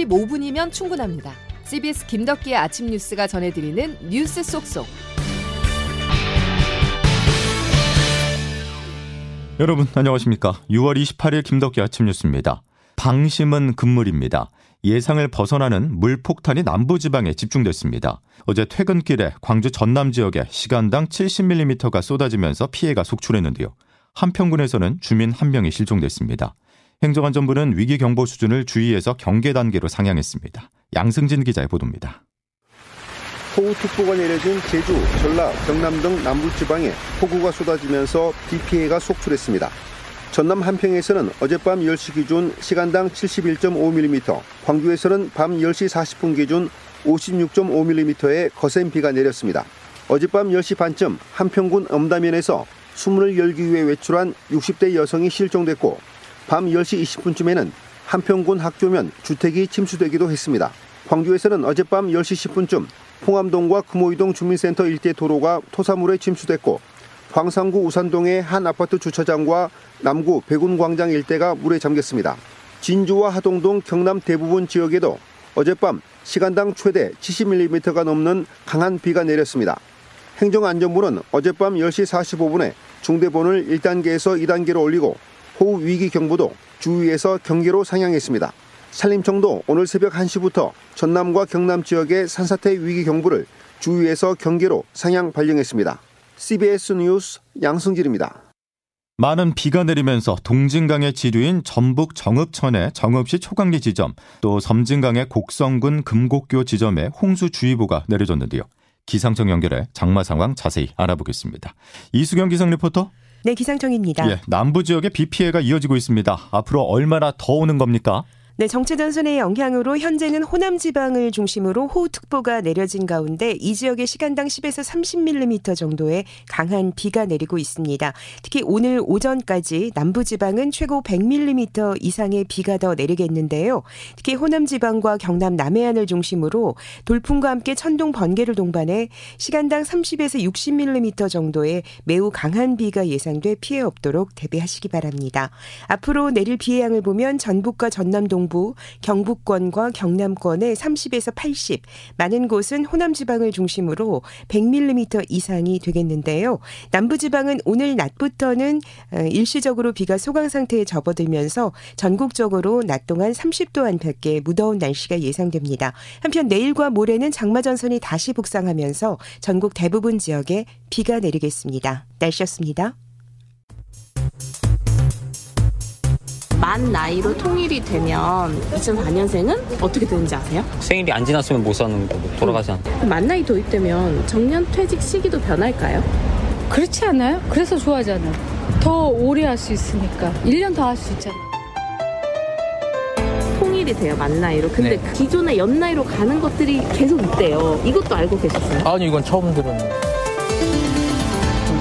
45분이면 충분합니다. CBS 김덕기의 아침 뉴스가 전해드리는 뉴스 속속. 여러분 안녕하십니까? 6월 28일 김덕기 아침 뉴스입니다. 방심은 금물입니다. 예상을 벗어나는 물폭탄이 남부지방에 집중됐습니다. 어제 퇴근길에 광주 전남 지역에 시간당 70mm가 쏟아지면서 피해가 속출했는데요. 한평군에서는 주민 한 명이 실종됐습니다. 행정안전부는 위기 경보 수준을 주의에서 경계 단계로 상향했습니다. 양승진 기자의 보도입니다. 호우특보가 내려진 제주, 전라, 경남 등 남부 지방에 폭우가 쏟아지면서 비 피해가 속출했습니다. 전남 한평에서는 어젯밤 10시 기준 시간당 71.5mm, 광주에서는 밤 10시 40분 기준 56.5mm의 거센 비가 내렸습니다. 어젯밤 10시 반쯤 한평군 엄다면에서 수문을 열기 위해 외출한 60대 여성이 실종됐고 밤 10시 20분쯤에는 한평군 학교면 주택이 침수되기도 했습니다. 광주에서는 어젯밤 10시 10분쯤 풍암동과 금호이동 주민센터 일대 도로가 토사물에 침수됐고 광산구 우산동의 한 아파트 주차장과 남구 백운광장 일대가 물에 잠겼습니다. 진주와 하동동 경남 대부분 지역에도 어젯밤 시간당 최대 70mm가 넘는 강한 비가 내렸습니다. 행정안전부는 어젯밤 10시 45분에 중대본을 1단계에서 2단계로 올리고 호우 위기 경보도 주위에서 경계로 상향했습니다. 산림청도 오늘 새벽 1시부터 전남과 경남 지역의 산사태 위기 경보를 주위에서 경계로 상향 발령했습니다. CBS 뉴스 양승길입니다. 많은 비가 내리면서 동진강의 지류인 전북 정읍천의 정읍시 초강리 지점, 또 섬진강의 곡성군 금곡교 지점에 홍수주의보가 내려졌는데요. 기상청 연결해 장마 상황 자세히 알아보겠습니다. 이수경 기상 리포터. 네, 기상청입니다. 예, 남부 지역에 비 피해가 이어지고 있습니다. 앞으로 얼마나 더 오는 겁니까? 네, 정체 전선의 영향으로 현재는 호남 지방을 중심으로 호우특보가 내려진 가운데 이 지역에 시간당 10에서 30mm 정도의 강한 비가 내리고 있습니다. 특히 오늘 오전까지 남부 지방은 최고 100mm 이상의 비가 더 내리겠는데요. 특히 호남 지방과 경남 남해안을 중심으로 돌풍과 함께 천둥 번개를 동반해 시간당 30에서 60mm 정도의 매우 강한 비가 예상돼 피해 없도록 대비하시기 바랍니다. 앞으로 내릴 비의 양을 보면 전북과 전남 동부 동부, 경북권과 경남권에 30에서 80, 많은 곳은 호남 지방을 중심으로 100mm 이상이 되겠는데요. 남부 지방은 오늘 낮부터는 어, 일시적으로 비가 소강 상태에 접어들면서 전국적으로 낮 동안 30도 안팎의 무더운 날씨가 예상됩니다. 한편 내일과 모레는 장마 전선이 다시 북상하면서 전국 대부분 지역에 비가 내리겠습니다. 날씨였습니다. 만 나이로 통일이 되면 2004년생은 어떻게 되는지 아세요? 생일이 안 지났으면 못 사는 거고 돌아가지 않나. 만 나이 도입되면 정년 퇴직 시기도 변할까요? 그렇지 않아요? 그래서 좋아하잖아요. 더 오래 할 수 있으니까. 1년 더 할 수 있잖아. 통일이 돼요, 만 나이로. 근데 네. 기존의 연 나이로 가는 것들이 계속 있대요. 이것도 알고 계셨어요? 아니 이건 처음 들었네.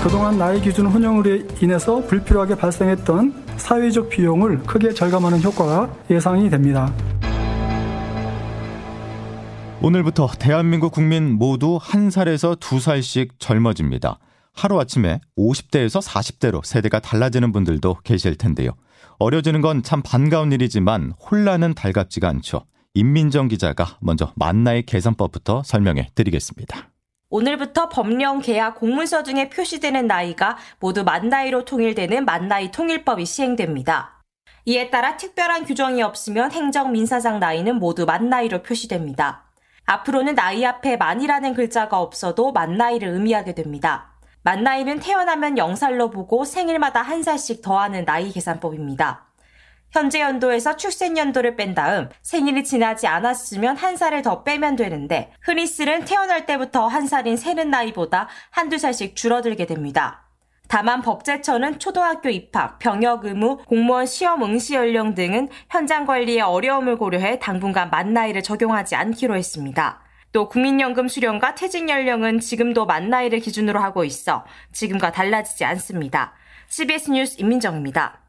그동안 나이 기준 혼용으로 인해서 불필요하게 발생했던 사회적 비용을 크게 절감하는 효과가 예상이 됩니다. 오늘부터 대한민국 국민 모두 한 살에서 두 살씩 젊어집니다. 하루아침에 50대에서 40대로 세대가 달라지는 분들도 계실 텐데요. 어려지는 건 참 반가운 일이지만 혼란은 달갑지가 않죠. 임민정 기자가 먼저 만나의 계산법부터 설명해 드리겠습니다. 오늘부터 법령, 계약, 공문서 등에 표시되는 나이가 모두 만 나이로 통일되는 만 나이 통일법이 시행됩니다. 이에 따라 특별한 규정이 없으면 행정, 민사상 나이는 모두 만 나이로 표시됩니다. 앞으로는 나이 앞에 만이라는 글자가 없어도 만 나이를 의미하게 됩니다. 만 나이는 태어나면 0살로 보고 생일마다 한 살씩 더하는 나이 계산법입니다. 현재 연도에서 출생 연도를 뺀 다음 생일이 지나지 않았으면 한 살을 더 빼면 되는데 흔히 쓰는 태어날 때부터 한 살인 세는 나이보다 한두 살씩 줄어들게 됩니다. 다만 법제처는 초등학교 입학, 병역 의무, 공무원 시험 응시 연령 등은 현장 관리에 어려움을 고려해 당분간 만 나이를 적용하지 않기로 했습니다. 또 국민연금 수령과 퇴직 연령은 지금도 만 나이를 기준으로 하고 있어 지금과 달라지지 않습니다. CBS 뉴스 임민정입니다.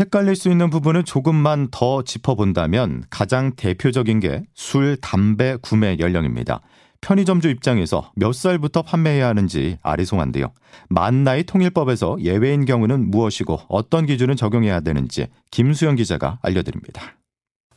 헷갈릴 수 있는 부분을 조금만 더 짚어본다면 가장 대표적인 게 술, 담배 구매 연령입니다. 편의점주 입장에서 몇 살부터 판매해야 하는지 아리송한데요. 만 나이 통일법에서 예외인 경우는 무엇이고 어떤 기준을 적용해야 되는지 김수영 기자가 알려드립니다.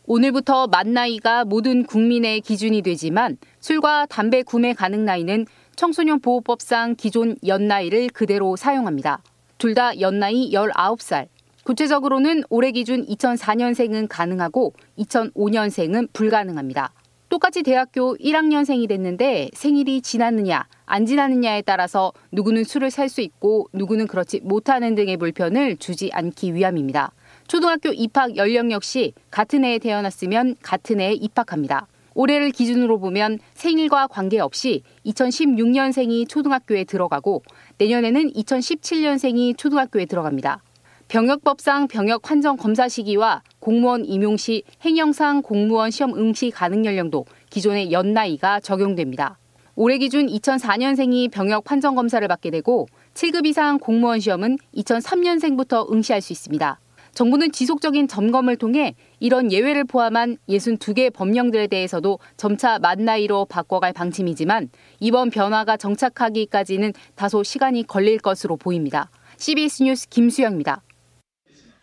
오늘부터 만 나이가 모든 국민의 기준이 되지만 술과 담배 구매 가능 나이는 청소년 보호법상 기존 연나이를 그대로 사용합니다. 둘 다 연나이 19살. 구체적으로는 올해 기준 2004년생은 가능하고 2005년생은 불가능합니다. 똑같이 대학교 1학년생이 됐는데 생일이 지났느냐, 안 지났느냐에 따라서 누구는 술을 살 수 있고 누구는 그렇지 못하는 등의 불편을 주지 않기 위함입니다. 초등학교 입학 연령 역시 같은 해에 태어났으면 같은 해에 입학합니다. 올해를 기준으로 보면 생일과 관계없이 2016년생이 초등학교에 들어가고 내년에는 2017년생이 초등학교에 들어갑니다. 병역법상 병역 환정 검사 시기와 공무원 임용 시 행정상 공무원 시험 응시 가능 연령도 기존의 연나이가 적용됩니다. 올해 기준 2004년생이 병역 환정 검사를 받게 되고 7급 이상 공무원 시험은 2003년생부터 응시할 수 있습니다. 정부는 지속적인 점검을 통해 이런 예외를 포함한 62개 법령들에 대해서도 점차 만 나이로 바꿔갈 방침이지만 이번 변화가 정착하기까지는 다소 시간이 걸릴 것으로 보입니다. CBS 뉴스 김수영입니다.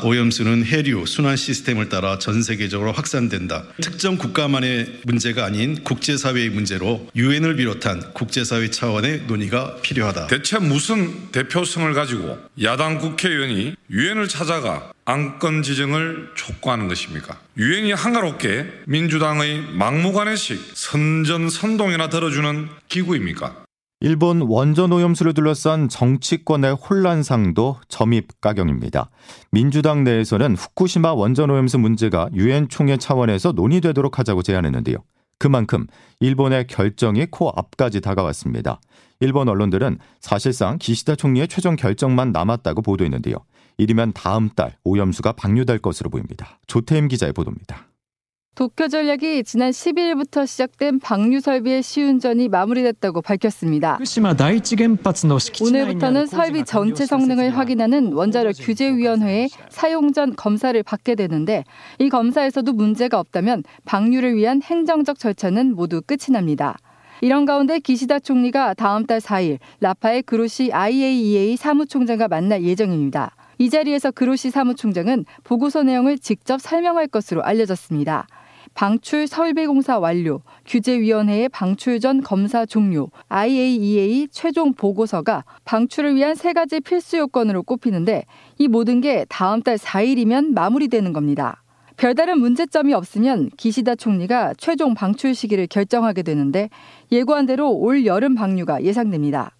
오염수는 해류 순환 시스템을 따라 전 세계적으로 확산된다. 특정 국가만의 문제가 아닌 국제사회의 문제로 유엔을 비롯한 국제사회 차원의 논의가 필요하다. 대체 무슨 대표성을 가지고 야당 국회의원이 유엔을 찾아가 안건 지정을 촉구하는 것입니까? 유엔이 한가롭게 민주당의 막무가내식 선전 선동이나 들어주는 기구입니까? 일본 원전 오염수를 둘러싼 정치권의 혼란상도 점입 가경입니다. 민주당 내에서는 후쿠시마 원전 오염수 문제가 유엔 총회 차원에서 논의되도록 하자고 제안했는데요. 그만큼 일본의 결정이 코앞까지 다가왔습니다. 일본 언론들은 사실상 기시다 총리의 최종 결정만 남았다고 보도했는데요. 이르면 다음 달 오염수가 방류될 것으로 보입니다. 조태임 기자의 보도입니다. 도쿄전력이 지난 12일부터 시작된 방류 설비의 시운전이 마무리됐다고 밝혔습니다. 오늘부터는 설비 전체 성능을 확인하는 원자력 규제위원회의 사용 전 검사를 받게 되는데 이 검사에서도 문제가 없다면 방류를 위한 행정적 절차는 모두 끝이 납니다. 이런 가운데 기시다 총리가 다음 달 4일 라파의 그로시 IAEA 사무총장과 만날 예정입니다. 이 자리에서 그로시 사무총장은 보고서 내용을 직접 설명할 것으로 알려졌습니다. 방출 설비공사 완료, 규제위원회의 방출 전 검사 종료, IAEA 최종 보고서가 방출을 위한 세 가지 필수 요건으로 꼽히는데 이 모든 게 다음 달 4일이면 마무리되는 겁니다. 별다른 문제점이 없으면 기시다 총리가 최종 방출 시기를 결정하게 되는데 예고한 대로 올 여름 방류가 예상됩니다.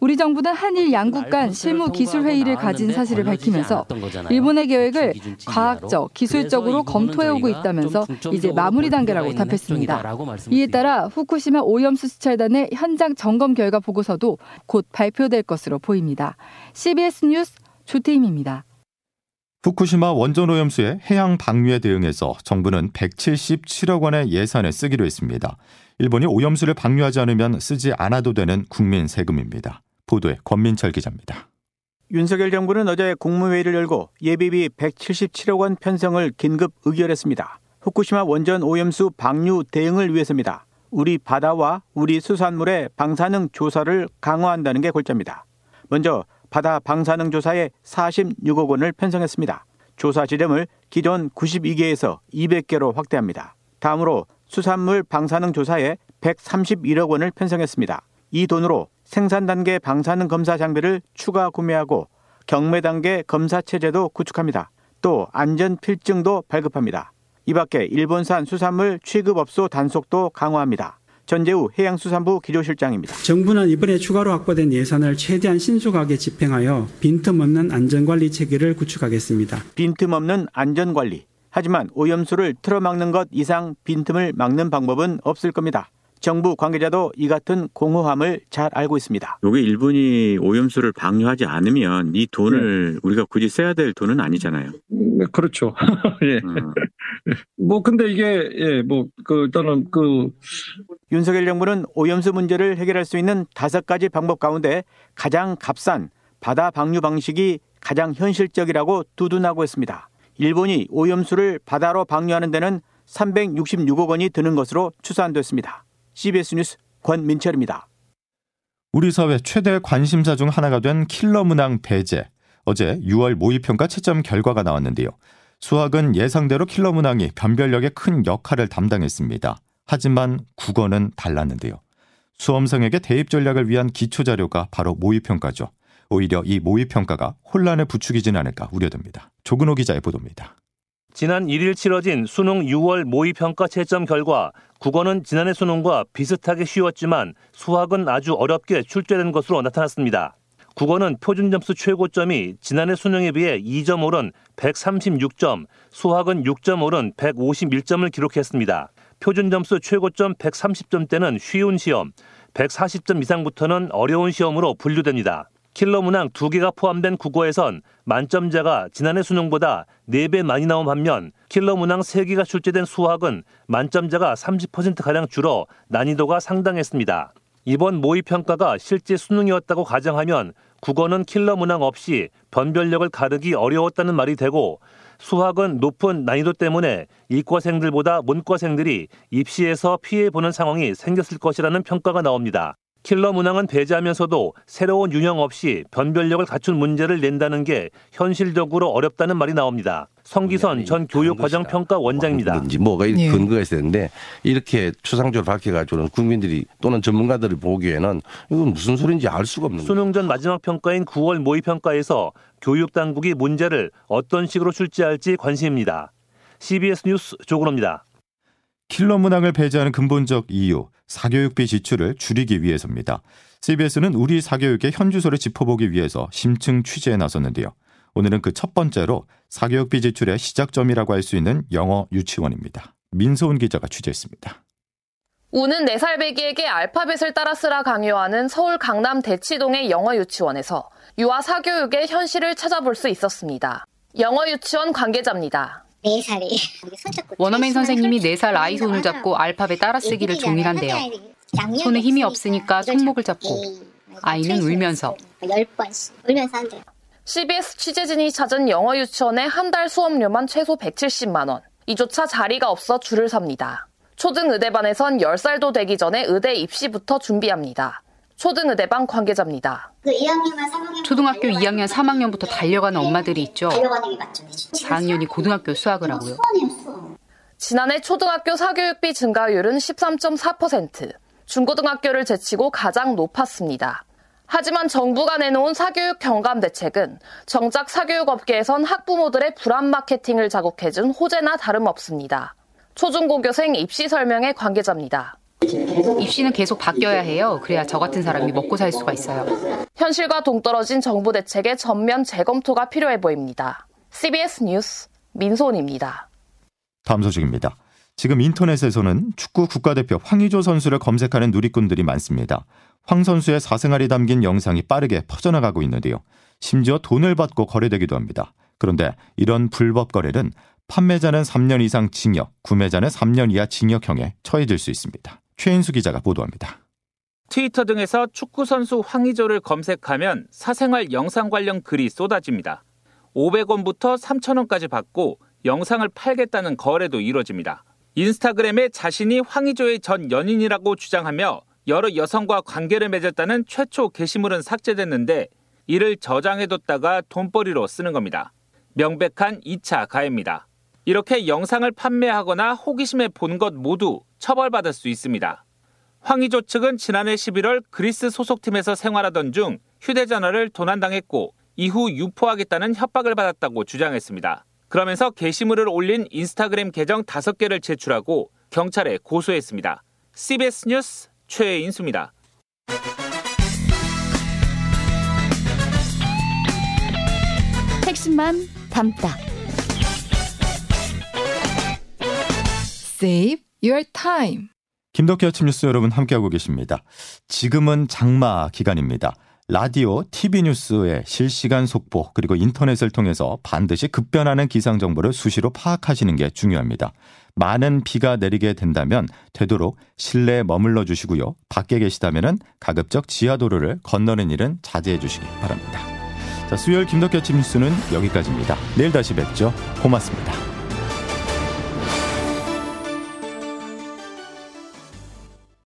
우리 정부는 한일 양국 간 실무 기술 회의를 가진 사실을 밝히면서 일본의 계획을 과학적, 기술적으로 검토해오고 있다면서 이제 마무리 단계라고 답했습니다. 이에 따라 후쿠시마 오염수 수찰단의 현장 점검 결과 보고서도 곧 발표될 것으로 보입니다. CBS 뉴스 조태임입니다. 후쿠시마 원전 오염수의 해양 방류에 대응해서 정부는 177억 원의 예산을 쓰기로 했습니다. 일본이 오염수를 방류하지 않으면 쓰지 않아도 되는 국민 세금입니다. 보도에 권민철 기자입니다. 윤석열 정부는 어제 국무회의를 열고 예비비 177억 원 편성을 긴급 의결했습니다. 후쿠시마 원전 오염수 방류 대응을 위해서입니다. 우리 바다와 우리 수산물의 방사능 조사를 강화한다는 게 골자입니다. 먼저 바다 방사능 조사에 46억 원을 편성했습니다. 조사 지점을 기존 92개에서 200개로 확대합니다. 다음으로 수산물 방사능 조사에 131억 원을 편성했습니다. 이 돈으로 생산 단계 방사능 검사 장비를 추가 구매하고 경매 단계 검사 체제도 구축합니다. 또 안전 필증도 발급합니다. 이 밖에 일본산 수산물 취급업소 단속도 강화합니다. 전재우 해양수산부 기조실장입니다. 정부는 이번에 추가로 확보된 예산을 최대한 신속하게 집행하여 빈틈없는 안전관리 체계를 구축하겠습니다. 빈틈없는 안전관리. 하지만 오염수를 틀어막는 것 이상 빈틈을 막는 방법은 없을 겁니다. 정부 관계자도 이 같은 공허함을 잘 알고 있습니다. 이게 일본이 오염수를 방류하지 않으면 이 돈을 네. 우리가 굳이 써야 될 돈은 아니잖아요. 네, 그렇죠. 예. 음. 뭐 근데 이게 예, 뭐그 일단은 그 윤석열 정부는 오염수 문제를 해결할 수 있는 다섯 가지 방법 가운데 가장 값싼 바다 방류 방식이 가장 현실적이라고 두둔하고 있습니다. 일본이 오염수를 바다로 방류하는 데는 366억 원이 드는 것으로 추산됐습니다. CBS 뉴스 권민철입니다. 우리 사회 최대 관심사 중 하나가 된 킬러 문항 배제. 어제 6월 모의평가 채점 결과가 나왔는데요. 수학은 예상대로 킬러 문항이 변별력에 큰 역할을 담당했습니다. 하지만 국어는 달랐는데요. 수험생에게 대입 전략을 위한 기초 자료가 바로 모의평가죠. 오히려 이 모의평가가 혼란을 부추기진 않을까 우려됩니다. 조근호 기자의 보도입니다. 지난 1일 치러진 수능 6월 모의평가 채점 결과 국어는 지난해 수능과 비슷하게 쉬웠지만 수학은 아주 어렵게 출제된 것으로 나타났습니다. 국어는 표준 점수 최고점이 지난해 수능에 비해 2점 오른 136점, 수학은 6점 오른 151점을 기록했습니다. 표준 점수 최고점 130점대는 쉬운 시험, 140점 이상부터는 어려운 시험으로 분류됩니다. 킬러 문항 두 개가 포함된 국어에선 만점자가 지난해 수능보다 4배 많이 나온 반면 킬러 문항 3개가 출제된 수학은 만점자가 30%가량 줄어 난이도가 상당했습니다. 이번 모의평가가 실제 수능이었다고 가정하면 국어는 킬러 문항 없이 변별력을 가르기 어려웠다는 말이 되고 수학은 높은 난이도 때문에 이과생들보다 문과생들이 입시에서 피해보는 상황이 생겼을 것이라는 평가가 나옵니다. 킬러 문항은 배제하면서도 새로운 유형 없이 변별력을 갖춘 문제를 낸다는 게 현실적으로 어렵다는 말이 나옵니다. 성기선 전 교육과정평가 원장입니다. 뭐가 네. 근거가 있어야 되는데 이렇게 추상적으로 밝혀가지고는 국민들이 또는 전문가들이 보기에는 이건 무슨 소리인지 알 수가 없는 수능 전 마지막 평가인 9월 모의평가에서 교육당국이 문제를 어떤 식으로 출제할지 관심입니다. CBS 뉴스 조근호입니다. 킬러 문항을 배제하는 근본적 이유, 사교육비 지출을 줄이기 위해서입니다. CBS는 우리 사교육의 현주소를 짚어보기 위해서 심층 취재에 나섰는데요. 오늘은 그 첫 번째로 사교육비 지출의 시작점이라고 할 수 있는 영어 유치원입니다. 민소은 기자가 취재했습니다. 우는 4살 배기에게 알파벳을 따라 쓰라 강요하는 서울 강남 대치동의 영어 유치원에서 유아 사교육의 현실을 찾아볼 수 있었습니다. 영어 유치원 관계자입니다. 4살이 원어민 선생님이 4살 아이 손을 잡고 알파벳 따라쓰기를 종일한대요. 손에 힘이 없으니까 손목을 잡고 아이는 울면서 10번씩 울면서 한대요. CBS 취재진이 찾은 영어 유치원의 한 달 수업료만 최소 170만 원. 이조차 자리가 없어 줄을 섭니다. 초등 의대반에선 10살도 되기 전에 의대 입시부터 준비합니다. 초등의대방 관계자입니다. 그 2학년만 3학년 초등학교 2학년 3학년부터 달려가는 엄마들이 있죠. 달려가는 게 맞죠. 4학년이 고등학교 수학을 하고요. 지난해 초등학교 사교육비 증가율은 13.4%, 중고등학교를 제치고 가장 높았습니다. 하지만 정부가 내놓은 사교육 경감 대책은 정작 사교육 업계에선 학부모들의 불안 마케팅을 자극해준 호재나 다름없습니다. 초중고교생 입시 설명회 관계자입니다. 입시는 계속 바뀌어야 해요. 그래야 저 같은 사람이 먹고 살 수가 있어요. 현실과 동떨어진 정부 대책의 전면 재검토가 필요해 보입니다. CBS 뉴스 민소은입니다. 다음 소식입니다. 지금 인터넷에서는 축구 국가대표 황의조 선수를 검색하는 누리꾼들이 많습니다. 황 선수의 사생활이 담긴 영상이 빠르게 퍼져나가고 있는데요. 심지어 돈을 받고 거래되기도 합니다. 그런데 이런 불법 거래는 판매자는 3년 이상 징역, 구매자는 3년 이하 징역형에 처해질 수 있습니다. 최인수 기자가 보도합니다. 트위터 등에서 축구 선수 황의조를 검색하면 사생활 영상 관련 글이 쏟아집니다. 500원부터 3,000원까지 받고 영상을 팔겠다는 거래도 이뤄집니다. 인스타그램에 자신이 황의조의 전 연인이라고 주장하며 여러 여성과 관계를 맺었다는 최초 게시물은 삭제됐는데 이를 저장해뒀다가 돈벌이로 쓰는 겁니다. 명백한 2차 가해입니다. 이렇게 영상을 판매하거나 호기심에 본 것 모두 처벌받을 수 있습니다. 황의조 측은 지난해 11월 그리스 소속팀에서 생활하던 중 휴대전화를 도난당했고 이후 유포하겠다는 협박을 받았다고 주장했습니다. 그러면서 게시물을 올린 인스타그램 계정 5개를 제출하고 경찰에 고소했습니다. CBS 뉴스 최인수입니다. 핵심만 담다. Save your time. 김덕기 아침 뉴스 여러분 함께하고 계십니다. 지금은 장마 기간입니다. 라디오, TV 뉴스의 실시간 속보 그리고 인터넷을 통해서 반드시 급변하는 기상 정보를 수시로 파악하시는 게 중요합니다. 많은 비가 내리게 된다면 되도록 실내에 머물러 주시고요. 밖에 계시다면은 가급적 지하도로를 건너는 일은 자제해 주시기 바랍니다. 자, 수요일 김덕기 아침 뉴스는 여기까지입니다. 내일 다시 뵙죠. 고맙습니다.